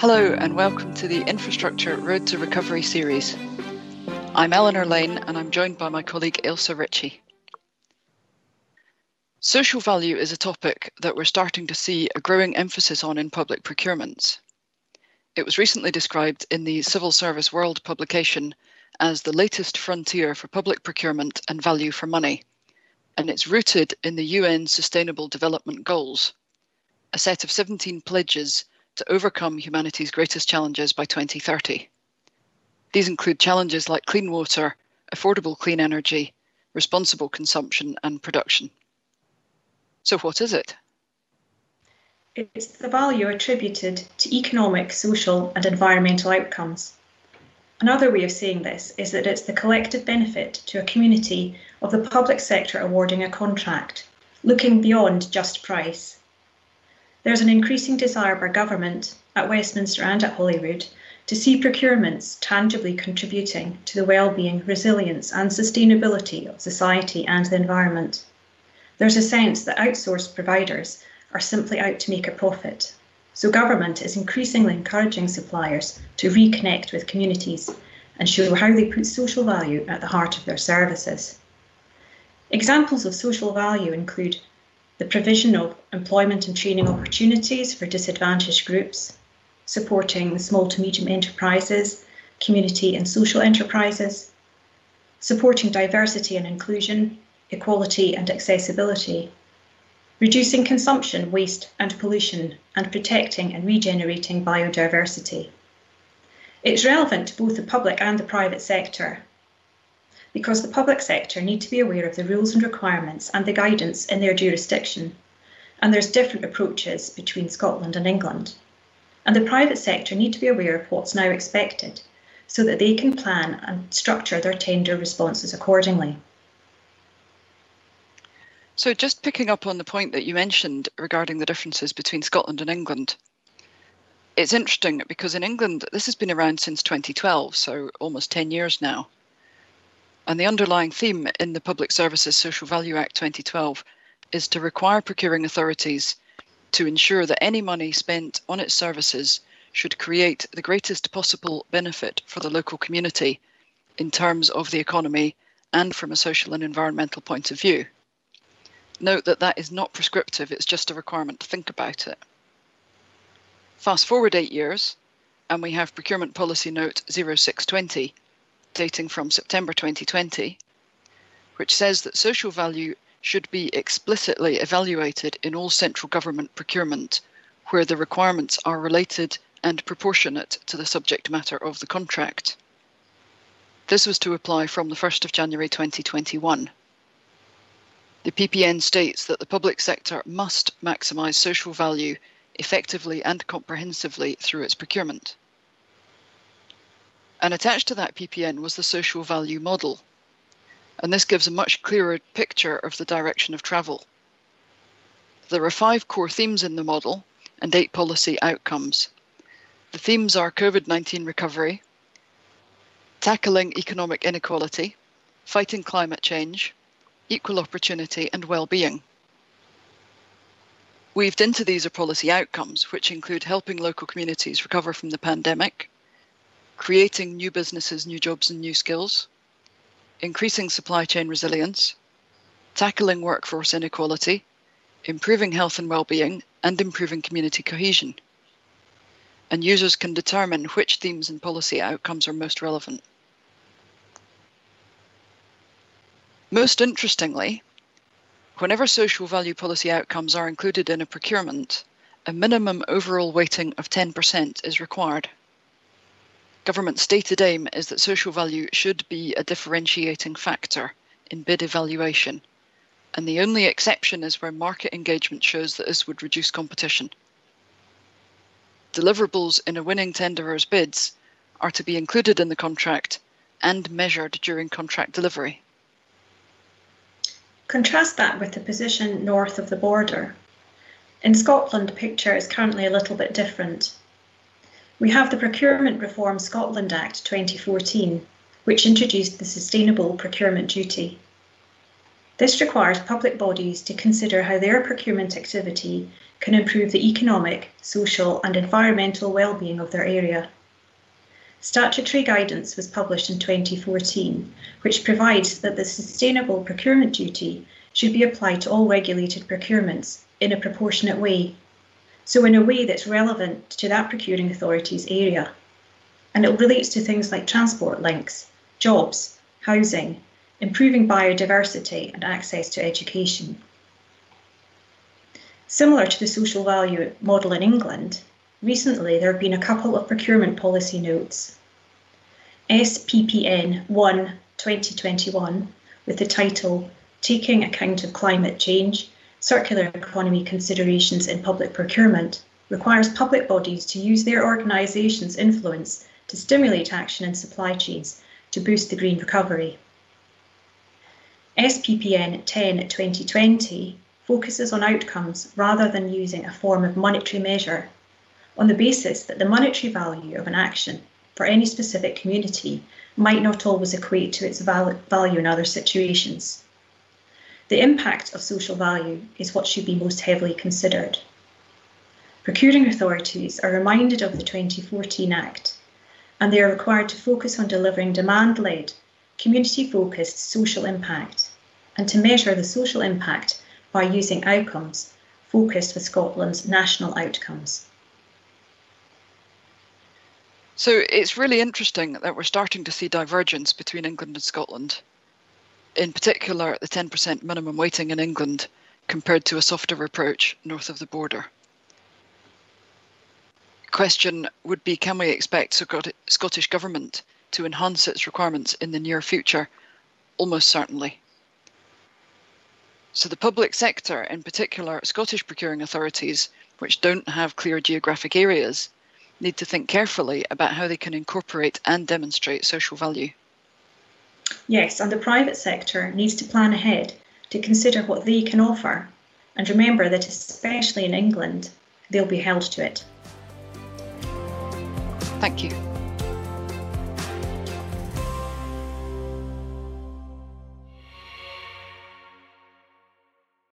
Hello, and welcome to the Infrastructure Road to Recovery series. I'm Eleanor Lane, and I'm joined by my colleague Ailsa Ritchie. Social value is a topic that we're starting to see a growing emphasis on in public procurements. It was recently described in the Civil Service World publication as the latest frontier for public procurement and value for money, and it's rooted in the UN Sustainable Development Goals, a set of 17 pledges to overcome humanity's greatest challenges by 2030. These include challenges like clean water, affordable clean energy, responsible consumption, and production. So, what is it? It's the value attributed to economic, social, and environmental outcomes. Another way of saying this is that it's the collective benefit to a community of the public sector awarding a contract, looking beyond just price there's an increasing desire by government, at Westminster and at Holyrood, to see procurements tangibly contributing to the well-being, resilience and sustainability of society and the environment. There's a sense that outsourced providers are simply out to make a profit. So government is increasingly encouraging suppliers to reconnect with communities and show how they put social value at the heart of their services. Examples of social value include the provision of employment and training opportunities for disadvantaged groups, supporting small to medium enterprises, community and social enterprises, supporting diversity and inclusion, equality and accessibility, reducing consumption, waste and pollution, and protecting and regenerating biodiversity. It's relevant to both the public and the private sector because the public sector need to be aware of the rules and requirements and the guidance in their jurisdiction. And there's different approaches between Scotland and England. And the private sector need to be aware of what's now expected so that they can plan and structure their tender responses accordingly. So, just picking up on the point that you mentioned regarding the differences between Scotland and England, it's interesting because in England, this has been around since 2012, so almost 10 years now. And the underlying theme in the Public Services Social Value Act 2012 is to require procuring authorities to ensure that any money spent on its services should create the greatest possible benefit for the local community in terms of the economy and from a social and environmental point of view. Note that that is not prescriptive, it's just a requirement to think about it. Fast forward eight years, and we have Procurement Policy Note 0620, dating from September 2020, which says that social value should be explicitly evaluated in all central government procurement where the requirements are related and proportionate to the subject matter of the contract. This was to apply from the 1st of January 2021. The PPN states that the public sector must maximise social value effectively and comprehensively through its procurement. And attached to that PPN was the social value model. And this gives a much clearer picture of the direction of travel. There are five core themes in the model and eight policy outcomes. The themes are COVID 19 recovery, tackling economic inequality, fighting climate change, equal opportunity, and well-being. Weaved into these are policy outcomes, which include helping local communities recover from the pandemic, creating new businesses, new jobs, and new skills, increasing supply chain resilience, tackling workforce inequality, improving health and well-being, and improving community cohesion. And users can determine which themes and policy outcomes are most relevant. Most interestingly, whenever social value policy outcomes are included in a procurement, a minimum overall weighting of 10% is required government's stated aim is that social value should be a differentiating factor in bid evaluation, and the only exception is where market engagement shows that this would reduce competition. Deliverables in a winning tenderer's bids are to be included in the contract and measured during contract delivery. Contrast that with the position north of the border. In Scotland, the picture is currently a little bit different. We have the Procurement Reform Scotland Act 2014, which introduced the Sustainable Procurement Duty. This requires public bodies to consider how their procurement activity can improve the economic, social, and environmental well-being of their area. Statutory guidance was published in 2014, which provides that the sustainable procurement duty should be applied to all regulated procurements in a proportionate way, so in a way that's relevant to that procuring authority's area. And it relates to things like transport links, jobs, housing, improving biodiversity and access to education. Similar to the social value model in England, recently there have been a couple of procurement policy notes. SPPN 1 2021 with the title Taking Account of Climate Change Circular Economy Considerations in Public Procurement requires public bodies to use their organisation's influence to stimulate action in supply chains to boost the green recovery. SPPN 10 2020 focuses on outcomes rather than using a form of monetary measure on the basis that the monetary value of an action for any specific community might not always equate to its value in other situations. The impact of social value is what should be most heavily considered. Procuring authorities are reminded of the 2014 Act and they are required to focus on delivering demand led community focused social impact and to measure the social impact by using outcomes focused with Scotland's national outcomes. So it's really interesting that we're starting to see divergence between England and Scotland. In particular, the 10% minimum weighting in England compared to a softer approach north of the border. The question would be can we expect Scottish Government to enhance its requirements in the near future? Almost certainly. So the public sector, in particular Scottish procuring authorities, which don't have clear geographic areas, need to think carefully about how they can incorporate and demonstrate social value. Yes, and the private sector needs to plan ahead to consider what they can offer and remember that, especially in England, they'll be held to it. Thank you.